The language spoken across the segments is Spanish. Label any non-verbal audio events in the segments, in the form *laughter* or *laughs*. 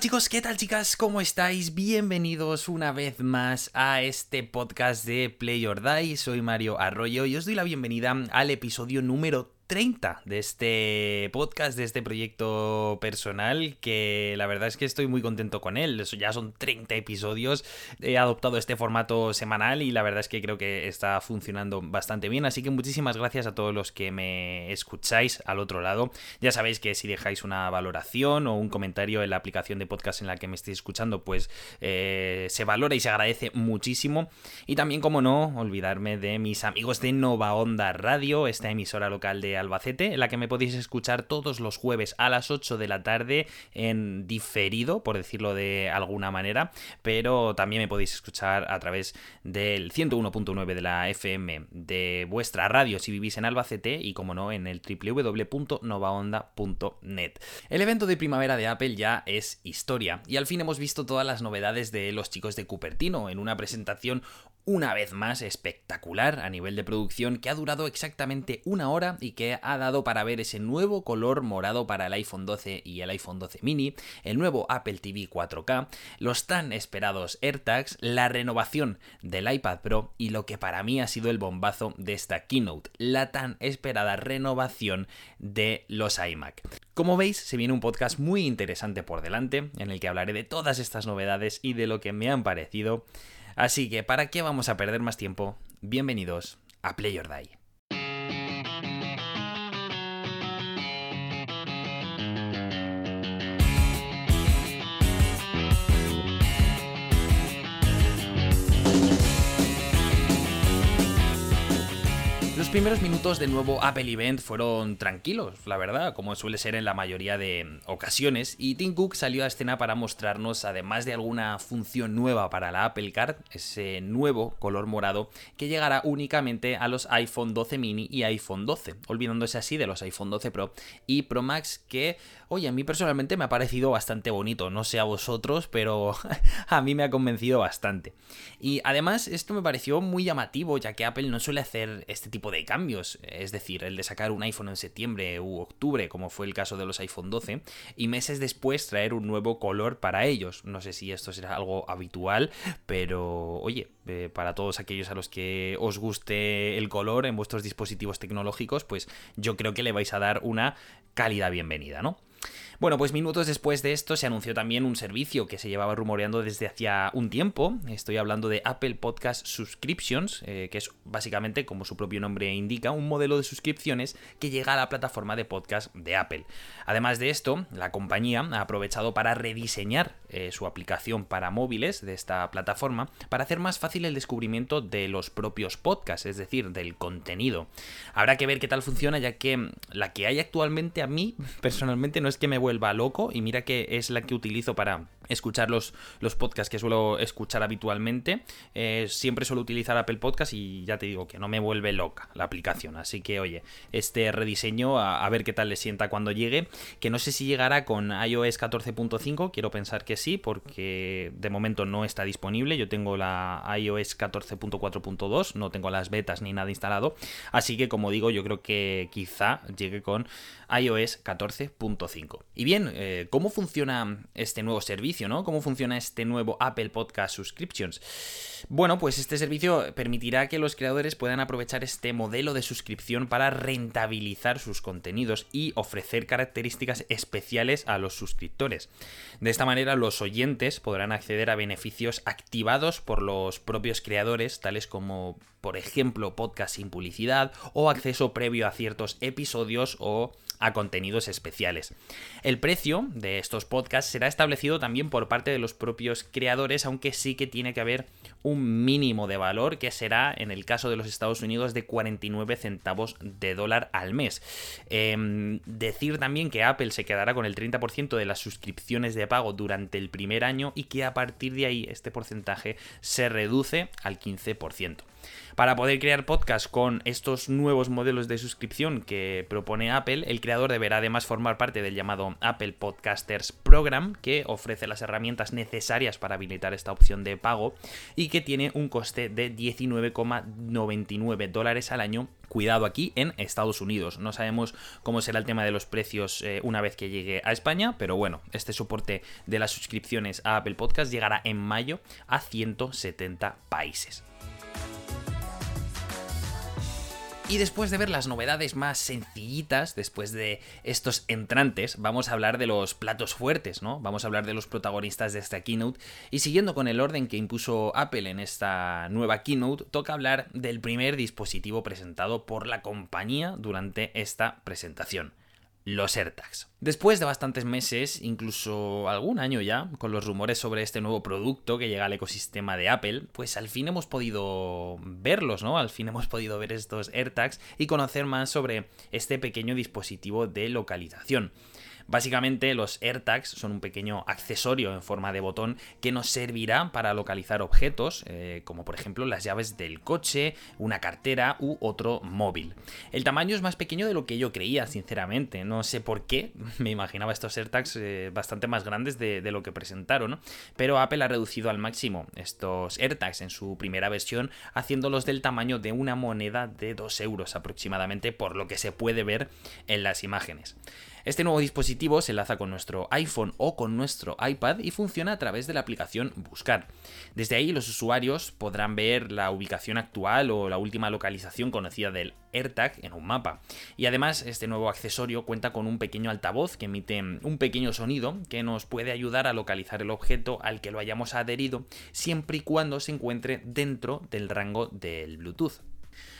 Chicos, ¿qué tal chicas? ¿Cómo estáis? Bienvenidos una vez más a este podcast de Play or Die. Soy Mario Arroyo y os doy la bienvenida al episodio número 30 de este podcast, de este proyecto personal, que la verdad es que estoy muy contento con él. Ya son 30 episodios, he adoptado este formato semanal y la verdad es que creo que está funcionando bastante bien. Así que muchísimas gracias a todos los que me escucháis al otro lado. Ya sabéis que si dejáis una valoración o un comentario en la aplicación de podcast en la que me estéis escuchando, pues eh, se valora y se agradece muchísimo. Y también, como no, olvidarme de mis amigos de Nova Onda Radio, esta emisora local de Albacete, en la que me podéis escuchar todos los jueves a las 8 de la tarde en diferido, por decirlo de alguna manera, pero también me podéis escuchar a través del 101.9 de la FM de vuestra radio si vivís en Albacete y como no en el www.novaonda.net. El evento de primavera de Apple ya es historia y al fin hemos visto todas las novedades de los chicos de Cupertino en una presentación una vez más espectacular a nivel de producción que ha durado exactamente una hora y que ha dado para ver ese nuevo color morado para el iPhone 12 y el iPhone 12 mini, el nuevo Apple TV 4K, los tan esperados AirTags, la renovación del iPad Pro y lo que para mí ha sido el bombazo de esta keynote, la tan esperada renovación de los iMac. Como veis, se viene un podcast muy interesante por delante, en el que hablaré de todas estas novedades y de lo que me han parecido. Así que, ¿para qué vamos a perder más tiempo? Bienvenidos a Play or Die. Los primeros minutos del nuevo Apple Event fueron tranquilos, la verdad, como suele ser en la mayoría de ocasiones, y Tim Cook salió a escena para mostrarnos, además de alguna función nueva para la Apple Card, ese nuevo color morado que llegará únicamente a los iPhone 12 mini y iPhone 12, olvidándose así de los iPhone 12 Pro y Pro Max que, oye, a mí personalmente me ha parecido bastante bonito, no sé a vosotros, pero *laughs* a mí me ha convencido bastante. Y además esto me pareció muy llamativo, ya que Apple no suele hacer este tipo de cambios, es decir, el de sacar un iPhone en septiembre u octubre, como fue el caso de los iPhone 12, y meses después traer un nuevo color para ellos. No sé si esto será algo habitual, pero oye, eh, para todos aquellos a los que os guste el color en vuestros dispositivos tecnológicos, pues yo creo que le vais a dar una cálida bienvenida, ¿no? Bueno, pues minutos después de esto se anunció también un servicio que se llevaba rumoreando desde hacía un tiempo. Estoy hablando de Apple Podcast Subscriptions, eh, que es básicamente, como su propio nombre indica, un modelo de suscripciones que llega a la plataforma de podcast de Apple. Además de esto, la compañía ha aprovechado para rediseñar eh, su aplicación para móviles de esta plataforma para hacer más fácil el descubrimiento de los propios podcasts, es decir, del contenido. Habrá que ver qué tal funciona, ya que la que hay actualmente a mí *laughs* personalmente no es que me vuelva loco y mira que es la que utilizo para escuchar los, los podcasts que suelo escuchar habitualmente. Eh, siempre suelo utilizar Apple Podcast y ya te digo que no me vuelve loca la aplicación. Así que oye, este rediseño a, ver qué tal le sienta cuando llegue. Que no sé si llegará con iOS 14.5, quiero pensar que sí, porque de momento no está disponible. Yo tengo la iOS 14.4.2, no tengo las betas ni nada instalado. Así que como digo, yo creo que quizá llegue con iOS 14.5. Y bien, eh, ¿cómo funciona este nuevo servicio? ¿Cómo funciona este nuevo Apple Podcast Subscriptions? Bueno, pues este servicio permitirá que los creadores puedan aprovechar este modelo de suscripción para rentabilizar sus contenidos y ofrecer características especiales a los suscriptores. De esta manera, los oyentes podrán acceder a beneficios activados por los propios creadores, tales como, por ejemplo, podcast sin publicidad o acceso previo a ciertos episodios o a contenidos especiales. El precio de estos podcasts será establecido también por parte de los propios creadores, aunque sí que tiene que haber un mínimo de valor que será en el caso de los Estados Unidos de 49 centavos de dólar al mes. Em, decir también que Apple se quedará con el 30% de las suscripciones de pago durante el primer año y que a partir de ahí este porcentaje se reduce al 15%. Para poder crear podcast con estos nuevos modelos de suscripción que propone Apple, el creador deberá además formar parte del llamado Apple Podcasters Program, que ofrece las herramientas necesarias para habilitar esta opción de pago y que tiene un coste de 19,99 dólares al año Cuidado aquí en Estados Unidos. No sabemos cómo será el tema de los precios eh, una vez que llegue a España, pero bueno, este soporte de las suscripciones a Apple Podcast llegará en mayo a 170 países. Y después de ver las novedades más sencillitas, después de estos entrantes, vamos a hablar de los platos fuertes, ¿no? Vamos a hablar de los protagonistas de esta keynote. Y siguiendo con el orden que impuso Apple en esta nueva keynote, toca hablar del primer dispositivo presentado por la compañía durante esta presentación los AirTags. Después de bastantes meses, incluso algún año ya, con los rumores sobre este nuevo producto que llega al ecosistema de Apple, pues al fin hemos podido verlos, ¿no? Al fin hemos podido ver estos AirTags y conocer más sobre este pequeño dispositivo de localización. Básicamente los AirTags son un pequeño accesorio en forma de botón que nos servirá para localizar objetos, eh, como por ejemplo las llaves del coche, una cartera u otro móvil. El tamaño es más pequeño de lo que yo creía, sinceramente. No sé por qué, *laughs* me imaginaba estos AirTags eh, bastante más grandes de, lo que presentaron, pero Apple ha reducido al máximo estos AirTags en su primera versión, haciéndolos del tamaño de una moneda de 2 euros aproximadamente, por lo que se puede ver en las imágenes. Este nuevo dispositivo se enlaza con nuestro iPhone o con nuestro iPad y funciona a través de la aplicación Buscar. Desde ahí los usuarios podrán ver la ubicación actual o la última localización conocida del AirTag en un mapa. Y además este nuevo accesorio cuenta con un pequeño altavoz que emite un pequeño sonido que nos puede ayudar a localizar el objeto al que lo hayamos adherido siempre y cuando se encuentre dentro del rango del Bluetooth.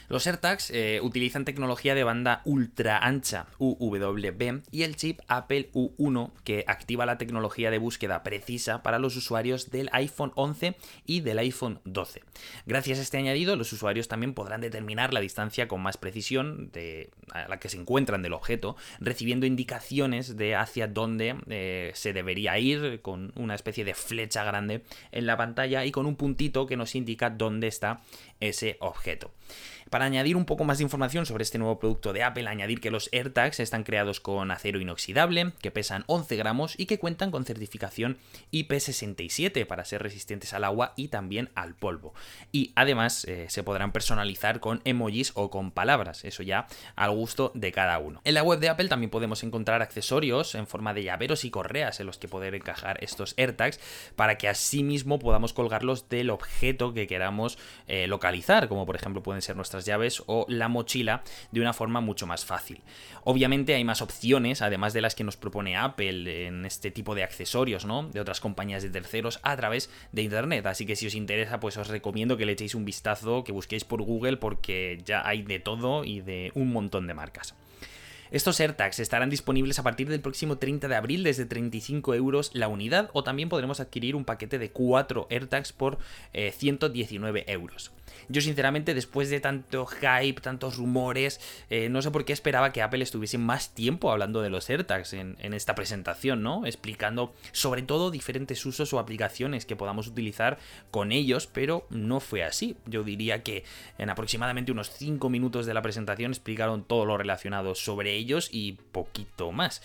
Los AirTags eh, utilizan tecnología de banda ultra ancha UWB y el chip Apple U1 que activa la tecnología de búsqueda precisa para los usuarios del iPhone 11 y del iPhone 12. Gracias a este añadido, los usuarios también podrán determinar la distancia con más precisión de, a la que se encuentran del objeto, recibiendo indicaciones de hacia dónde eh, se debería ir con una especie de flecha grande en la pantalla y con un puntito que nos indica dónde está ese objeto. Para añadir un poco más de información sobre este nuevo producto de Apple, añadir que los AirTags están creados con acero inoxidable, que pesan 11 gramos y que cuentan con certificación IP67 para ser resistentes al agua y también al polvo. Y además eh, se podrán personalizar con emojis o con palabras, eso ya al gusto de cada uno. En la web de Apple también podemos encontrar accesorios en forma de llaveros y correas en los que poder encajar estos AirTags para que así mismo podamos colgarlos del objeto que queramos eh, localizar, como por ejemplo pueden ser nuestras llaves o la mochila de una forma mucho más fácil. Obviamente hay más opciones, además de las que nos propone Apple en este tipo de accesorios, ¿no? De otras compañías de terceros a través de Internet. Así que si os interesa, pues os recomiendo que le echéis un vistazo, que busquéis por Google porque ya hay de todo y de un montón de marcas. Estos AirTags estarán disponibles a partir del próximo 30 de abril desde 35 euros la unidad o también podremos adquirir un paquete de 4 AirTags por 119 eh, euros. Yo sinceramente después de tanto hype, tantos rumores, eh, no sé por qué esperaba que Apple estuviese más tiempo hablando de los AirTags en, esta presentación, ¿no? Explicando sobre todo diferentes usos o aplicaciones que podamos utilizar con ellos, pero no fue así. Yo diría que en aproximadamente unos 5 minutos de la presentación explicaron todo lo relacionado sobre ellos y poquito más.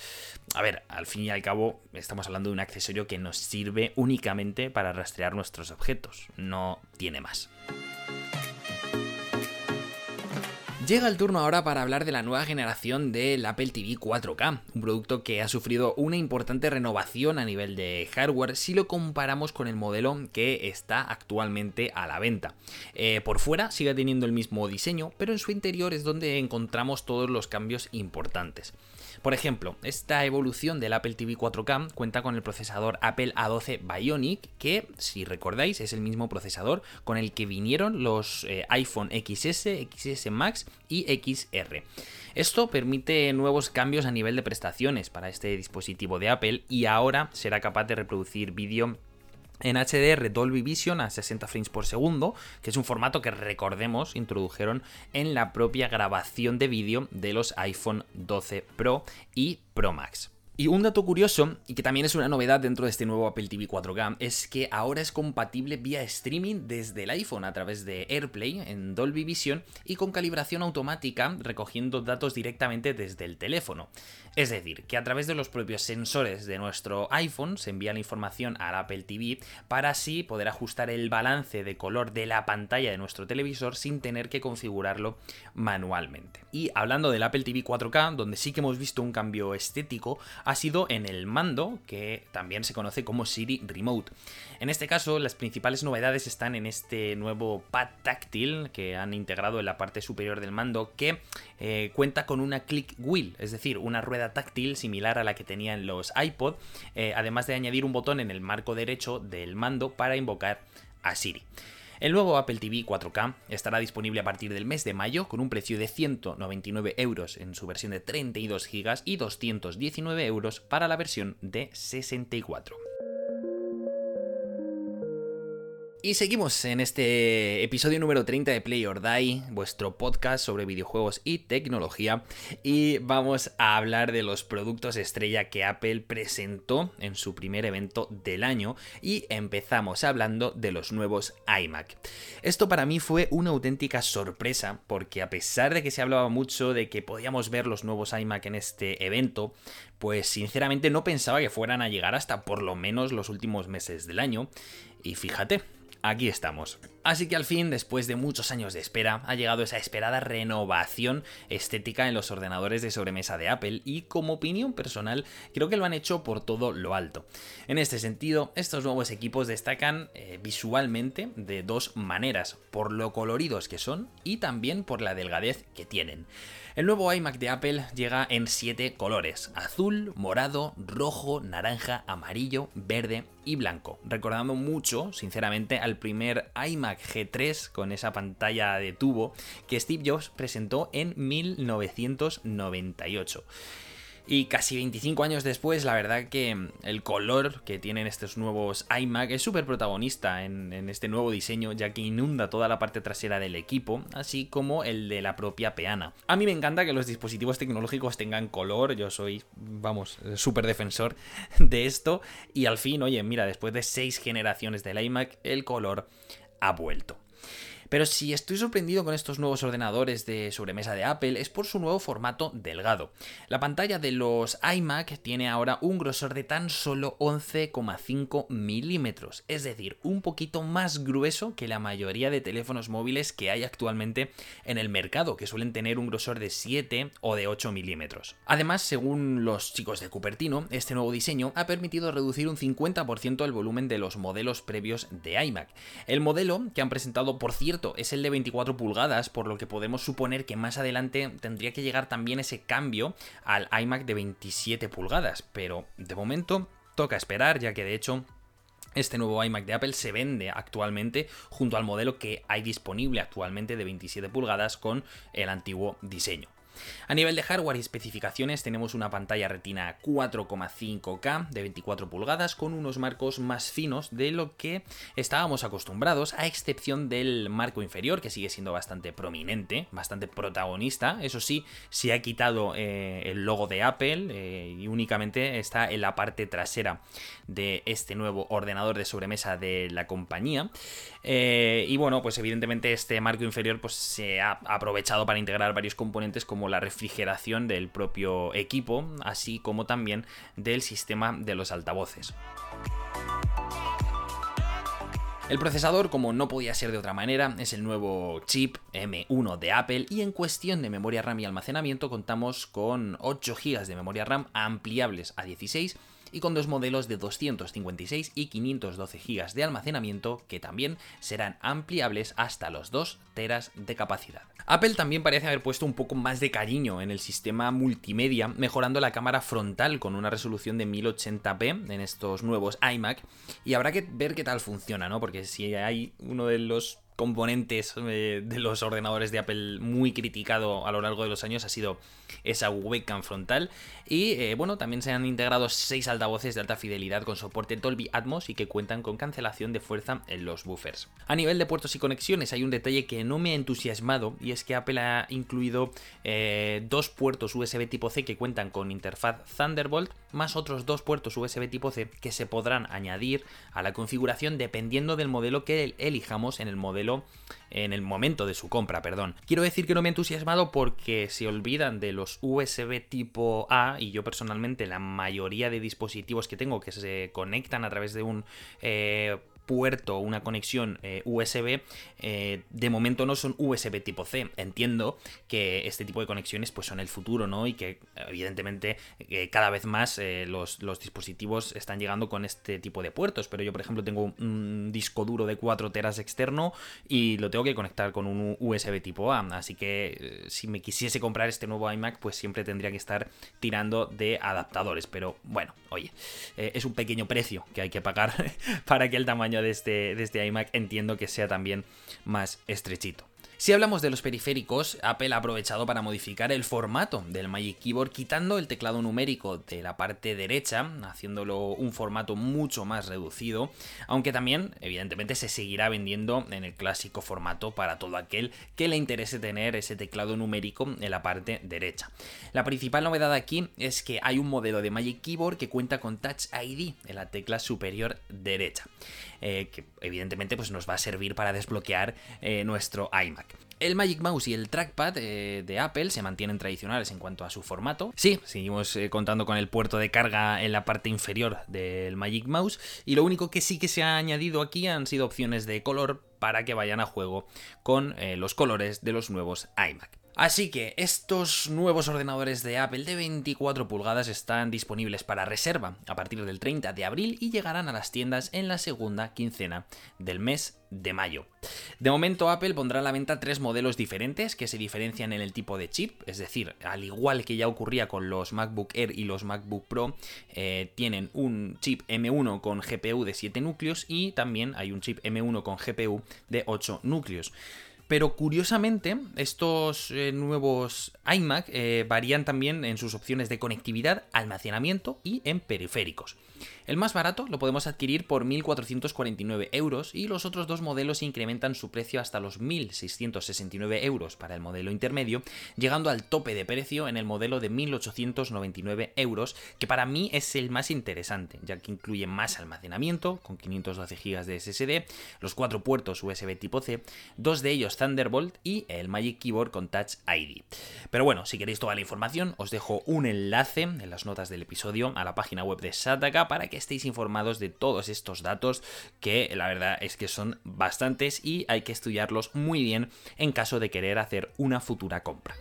A ver, al fin y al cabo estamos hablando de un accesorio que nos sirve únicamente para rastrear nuestros objetos, no tiene más. Llega el turno ahora para hablar de la nueva generación del Apple TV 4K, un producto que ha sufrido una importante renovación a nivel de hardware si lo comparamos con el modelo que está actualmente a la venta. Eh, por fuera sigue teniendo el mismo diseño, pero en su interior es donde encontramos todos los cambios importantes. Por ejemplo, esta evolución del Apple TV 4K cuenta con el procesador Apple A12 Bionic, que, si recordáis, es el mismo procesador con el que vinieron los eh, iPhone XS, XS Max y XR. Esto permite nuevos cambios a nivel de prestaciones para este dispositivo de Apple y ahora será capaz de reproducir vídeo en HDR Dolby Vision a 60 frames por segundo, que es un formato que recordemos introdujeron en la propia grabación de vídeo de los iPhone 12 Pro y Pro Max. Y un dato curioso, y que también es una novedad dentro de este nuevo Apple TV 4K, es que ahora es compatible vía streaming desde el iPhone a través de AirPlay en Dolby Vision y con calibración automática recogiendo datos directamente desde el teléfono. Es decir, que a través de los propios sensores de nuestro iPhone se envía la información al Apple TV para así poder ajustar el balance de color de la pantalla de nuestro televisor sin tener que configurarlo manualmente. Y hablando del Apple TV 4K, donde sí que hemos visto un cambio estético, ha sido en el mando, que también se conoce como Siri Remote. En este caso, las principales novedades están en este nuevo pad táctil que han integrado en la parte superior del mando, que eh, cuenta con una click wheel, es decir, una rueda táctil similar a la que tenían los iPod, eh, además de añadir un botón en el marco derecho del mando para invocar a Siri. El nuevo Apple TV 4K estará disponible a partir del mes de mayo con un precio de 199 euros en su versión de 32 GB y 219 euros para la versión de 64. Y seguimos en este episodio número 30 de Play or Die, vuestro podcast sobre videojuegos y tecnología. Y vamos a hablar de los productos estrella que Apple presentó en su primer evento del año. Y empezamos hablando de los nuevos iMac. Esto para mí fue una auténtica sorpresa, porque a pesar de que se hablaba mucho de que podíamos ver los nuevos iMac en este evento, pues sinceramente no pensaba que fueran a llegar hasta por lo menos los últimos meses del año. Y fíjate, aquí estamos. Así que al fin, después de muchos años de espera, ha llegado esa esperada renovación estética en los ordenadores de sobremesa de Apple y como opinión personal creo que lo han hecho por todo lo alto. En este sentido, estos nuevos equipos destacan eh, visualmente de dos maneras, por lo coloridos que son y también por la delgadez que tienen. El nuevo iMac de Apple llega en 7 colores, azul, morado, rojo, naranja, amarillo, verde y blanco, recordando mucho, sinceramente, al primer iMac G3 con esa pantalla de tubo que Steve Jobs presentó en 1998. Y casi 25 años después, la verdad que el color que tienen estos nuevos iMac es súper protagonista en, este nuevo diseño, ya que inunda toda la parte trasera del equipo, así como el de la propia peana. A mí me encanta que los dispositivos tecnológicos tengan color, yo soy, vamos, súper defensor *laughs* de esto. Y al fin, oye, mira, después de 6 generaciones del iMac, el color ha vuelto. Pero si estoy sorprendido con estos nuevos ordenadores de sobremesa de Apple es por su nuevo formato delgado. La pantalla de los iMac tiene ahora un grosor de tan solo 11,5 milímetros, es decir, un poquito más grueso que la mayoría de teléfonos móviles que hay actualmente en el mercado, que suelen tener un grosor de 7 o de 8 milímetros. Además, según los chicos de Cupertino, este nuevo diseño ha permitido reducir un 50% el volumen de los modelos previos de iMac. El modelo que han presentado, por cierto, es el de 24 pulgadas, por lo que podemos suponer que más adelante tendría que llegar también ese cambio al iMac de 27 pulgadas, pero de momento toca esperar, ya que de hecho este nuevo iMac de Apple se vende actualmente junto al modelo que hay disponible actualmente de 27 pulgadas con el antiguo diseño. A nivel de hardware y especificaciones tenemos una pantalla retina 4,5K de 24 pulgadas con unos marcos más finos de lo que estábamos acostumbrados, a excepción del marco inferior que sigue siendo bastante prominente, bastante protagonista. Eso sí, se ha quitado eh, el logo de Apple eh, y únicamente está en la parte trasera de este nuevo ordenador de sobremesa de la compañía. Eh, y bueno, pues evidentemente este marco inferior pues, se ha aprovechado para integrar varios componentes como la refrigeración del propio equipo, así como también del sistema de los altavoces. El procesador, como no podía ser de otra manera, es el nuevo chip M1 de Apple y en cuestión de memoria RAM y almacenamiento contamos con 8 GB de memoria RAM ampliables a 16 y con dos modelos de 256 y 512 GB de almacenamiento que también serán ampliables hasta los 2 teras de capacidad. Apple también parece haber puesto un poco más de cariño en el sistema multimedia, mejorando la cámara frontal con una resolución de 1080p en estos nuevos iMac y habrá que ver qué tal funciona, ¿no? Porque si hay uno de los componentes eh, de los ordenadores de Apple muy criticado a lo largo de los años ha sido esa webcam frontal. Y eh, bueno, también se han integrado seis altavoces de alta fidelidad con soporte Dolby Atmos y que cuentan con cancelación de fuerza en los buffers. A nivel de puertos y conexiones hay un detalle que no me ha entusiasmado y es que Apple ha incluido eh, dos puertos USB tipo C que cuentan con interfaz Thunderbolt más otros dos puertos USB tipo C que se podrán añadir a la configuración dependiendo del modelo que elijamos en el modelo en el momento de su compra, perdón. Quiero decir que no me ha entusiasmado porque se olvidan de los USB tipo A y yo personalmente la mayoría de dispositivos que tengo que se conectan a través de un eh, puerto, una conexión eh, USB, eh, de momento no son USB tipo C. Entiendo que este tipo de conexiones pues son el futuro, ¿no? Y que evidentemente eh, cada vez más los, dispositivos están llegando con este tipo de puertos. Pero yo, por ejemplo, tengo un disco duro de 4 teras externo y lo tengo que conectar con un USB tipo A. Así que si me quisiese comprar este nuevo iMac, pues siempre tendría que estar tirando de adaptadores. Pero bueno, oye, es un pequeño precio que hay que pagar *laughs* para que el tamaño de este, de este iMac entiendo que sea también más estrechito. Si hablamos de los periféricos, Apple ha aprovechado para modificar el formato del Magic Keyboard quitando el teclado numérico de la parte derecha, haciéndolo un formato mucho más reducido, aunque también evidentemente se seguirá vendiendo en el clásico formato para todo aquel que le interese tener ese teclado numérico en la parte derecha. La principal novedad aquí es que hay un modelo de Magic Keyboard que cuenta con Touch ID en la tecla superior derecha. Eh, que evidentemente pues, nos va a servir para desbloquear eh, nuestro iMac. El Magic Mouse y el Trackpad eh, de Apple se mantienen tradicionales en cuanto a su formato. Sí, seguimos contando con el puerto de carga en la parte inferior del Magic Mouse y lo único que sí que se ha añadido aquí han sido opciones de color para que vayan a juego con los colores de los nuevos iMac. Así que estos nuevos ordenadores de Apple de 24 pulgadas están disponibles para reserva a partir del 30 de abril y llegarán a las tiendas en la segunda quincena del mes de mayo. De momento Apple pondrá a la venta tres modelos diferentes que se diferencian en el tipo de chip, es decir, al igual que ya ocurría con los MacBook Air y los MacBook Pro, eh, tienen un chip M1 con GPU de 7 núcleos y también hay un chip M1 con GPU de 8 núcleos. Pero curiosamente, estos eh, nuevos iMac eh, varían también en sus opciones de conectividad, almacenamiento y en periféricos. El más barato lo podemos adquirir por 1.449 euros y los otros dos modelos incrementan su precio hasta los 1.669 euros para el modelo intermedio, llegando al tope de precio en el modelo de 1.899 euros, que para mí es el más interesante, ya que incluye más almacenamiento, con 512 GB de SSD, los cuatro puertos USB tipo C, dos de ellos Thunderbolt y el Magic Keyboard con Touch ID. Pero bueno, si queréis toda la información, os dejo un enlace en las notas del episodio a la página web de Sataka para que estéis informados de todos estos datos que la verdad es que son bastantes y hay que estudiarlos muy bien en caso de querer hacer una futura compra.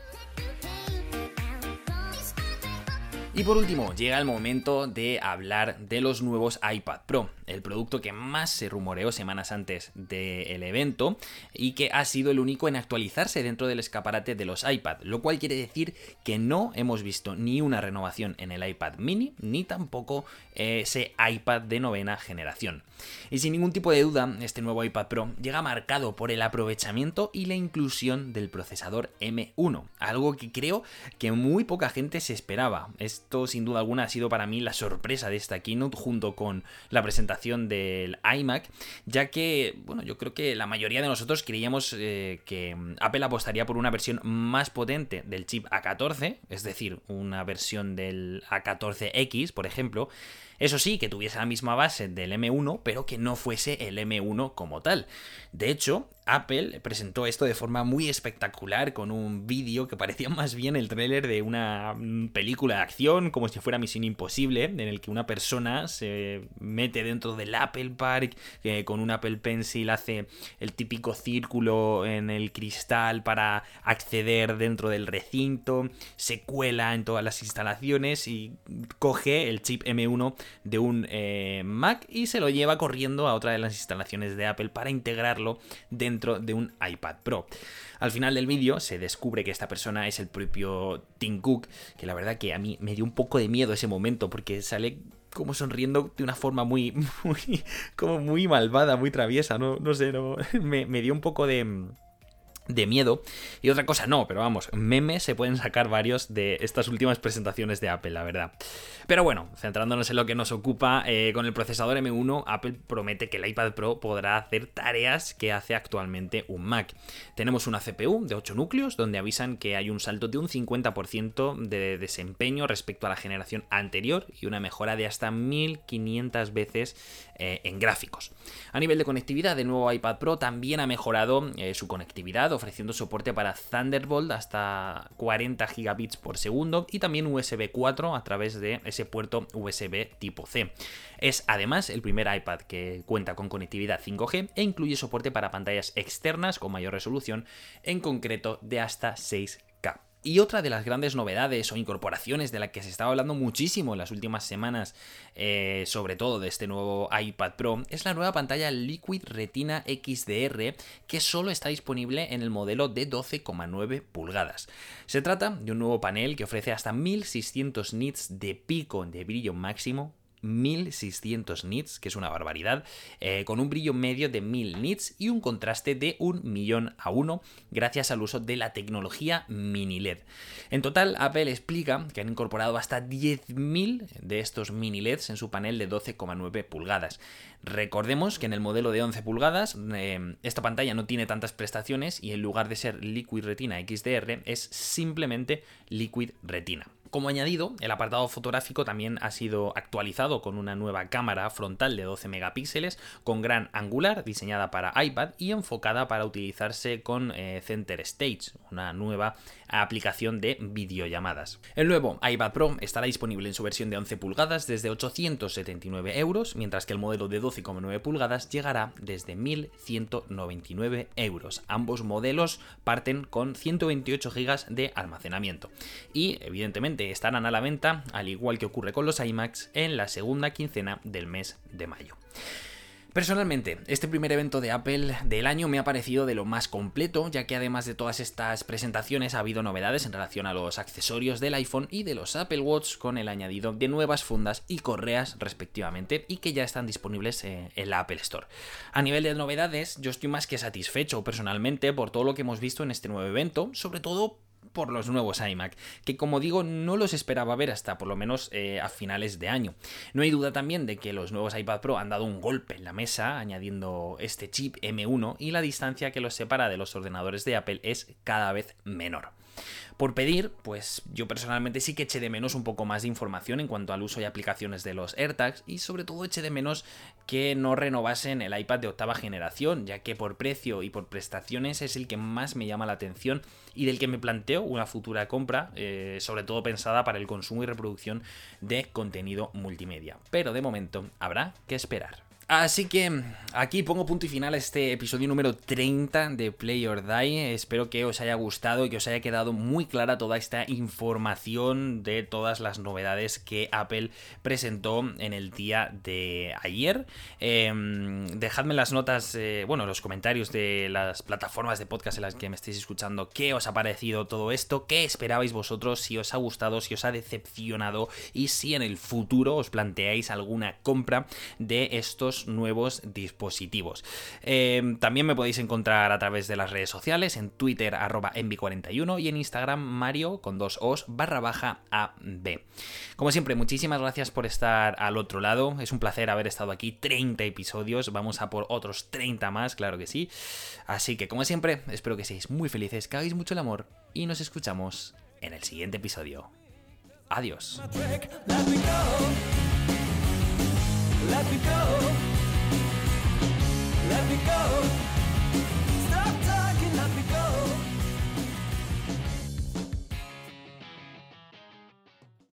Y por último, llega el momento de hablar de los nuevos iPad Pro, el producto que más se rumoreó semanas antes del evento y que ha sido el único en actualizarse dentro del escaparate de los iPad, lo cual quiere decir que no hemos visto ni una renovación en el iPad mini ni tampoco ese iPad de novena generación. Y sin ningún tipo de duda, este nuevo iPad Pro llega marcado por el aprovechamiento y la inclusión del procesador M1, algo que creo que muy poca gente se esperaba. Esto sin duda alguna ha sido para mí la sorpresa de esta keynote junto con la presentación del iMac, ya que, bueno, yo creo que la mayoría de nosotros creíamos eh, que Apple apostaría por una versión más potente del chip A14, es decir, una versión del A14X, por ejemplo, eso sí, que tuviese la misma base del M1, pero que no fuese el M1 como tal. De hecho, Apple presentó esto de forma muy espectacular con un vídeo que parecía *laughs* más bien el tráiler de una mm, película de acción, como si fuera Misión Imposible, en el que una persona se mete dentro del Apple Park, eh, con un Apple Pencil hace el típico círculo en el cristal para acceder dentro del recinto, se cuela en todas las instalaciones y coge el chip M1 de un eh, Mac y se lo lleva corriendo a otra de las instalaciones de Apple para integrarlo dentro de un iPad Pro. Al final del vídeo se descubre que esta persona es el propio Tim Cook, que la verdad que a mí me dio un poco de miedo ese momento porque sale como sonriendo de una forma muy, *laughs* muy, como muy malvada, muy traviesa, no, no sé, no, *laughs* me, me dio un poco de de miedo. Y otra cosa no, pero vamos, memes se pueden sacar varios de estas últimas presentaciones de Apple, la verdad. Pero bueno, centrándonos en lo que nos ocupa, eh, con el procesador M1, Apple promete que el iPad Pro podrá hacer tareas que hace actualmente un Mac. Tenemos una CPU de 8 núcleos, donde avisan que hay un salto de un 50% de desempeño respecto a la generación anterior y una mejora de hasta 1500 veces eh, en gráficos. A nivel de conectividad, el nuevo iPad Pro también ha mejorado eh, su conectividad, ofreciendo soporte para Thunderbolt hasta 40 gigabits por segundo y también USB 4 a través de ese puerto USB tipo C. Es además el primer iPad que cuenta con conectividad 5G e incluye soporte para pantallas externas con mayor resolución, en concreto de hasta 6 y otra de las grandes novedades o incorporaciones de la que se estaba hablando muchísimo en las últimas semanas, eh, sobre todo de este nuevo iPad Pro, es la nueva pantalla Liquid Retina XDR que solo está disponible en el modelo de 12,9 pulgadas. Se trata de un nuevo panel que ofrece hasta 1600 nits de pico de brillo máximo 1600 nits, que es una barbaridad, eh, con un brillo medio de 1000 nits y un contraste de un millón a uno, gracias al uso de la tecnología mini LED. En total, Apple explica que han incorporado hasta 10.000 de estos mini LEDs en su panel de 12,9 pulgadas. Recordemos que en el modelo de 11 pulgadas eh, esta pantalla no tiene tantas prestaciones y en lugar de ser Liquid Retina XDR es simplemente Liquid Retina. Como añadido, el apartado fotográfico también ha sido actualizado con una nueva cámara frontal de 12 megapíxeles con gran angular diseñada para iPad y enfocada para utilizarse con eh, Center Stage, una nueva aplicación de videollamadas. El nuevo iPad Pro estará disponible en su versión de 11 pulgadas desde 879 euros, mientras que el modelo de 12,9 pulgadas llegará desde 1199 euros. Ambos modelos parten con 128 GB de almacenamiento y evidentemente estarán a la venta, al igual que ocurre con los iMacs, en la segunda quincena del mes de mayo. Personalmente, este primer evento de Apple del año me ha parecido de lo más completo, ya que además de todas estas presentaciones ha habido novedades en relación a los accesorios del iPhone y de los Apple Watch con el añadido de nuevas fundas y correas respectivamente y que ya están disponibles eh, en la Apple Store. A nivel de novedades, yo estoy más que satisfecho personalmente por todo lo que hemos visto en este nuevo evento, sobre todo por los nuevos iMac, que como digo no los esperaba ver hasta por lo menos eh, a finales de año. No hay duda también de que los nuevos iPad Pro han dado un golpe en la mesa añadiendo este chip M1 y la distancia que los separa de los ordenadores de Apple es cada vez menor. Por pedir, pues yo personalmente sí que eché de menos un poco más de información en cuanto al uso y aplicaciones de los AirTags y sobre todo eché de menos que no renovasen el iPad de octava generación, ya que por precio y por prestaciones es el que más me llama la atención y del que me planteo una futura compra, eh, sobre todo pensada para el consumo y reproducción de contenido multimedia. Pero de momento habrá que esperar. Así que aquí pongo punto y final a este episodio número 30 de Play or Die. Espero que os haya gustado y que os haya quedado muy clara toda esta información de todas las novedades que Apple presentó en el día de ayer. Em, dejadme las notas, eh, bueno, los comentarios de las plataformas de podcast en las que me estéis escuchando. ¿Qué os ha parecido todo esto? ¿Qué esperabais vosotros? Si os ha gustado, si os ha decepcionado y si en el futuro os planteáis alguna compra de estos nuevos dispositivos. Em, también me podéis encontrar a través de las redes sociales, en Twitter arroba envi41 y en Instagram Mario con dos os barra baja AB. Como siempre, muchísimas gracias por estar al otro lado. Es un placer haber estado aquí 30 episodios. Vamos a por otros 30 más, claro que sí. Así que, como siempre, espero que seáis muy felices, que hagáis mucho el amor y nos escuchamos en el siguiente episodio. Adiós. Let me go. Let me go.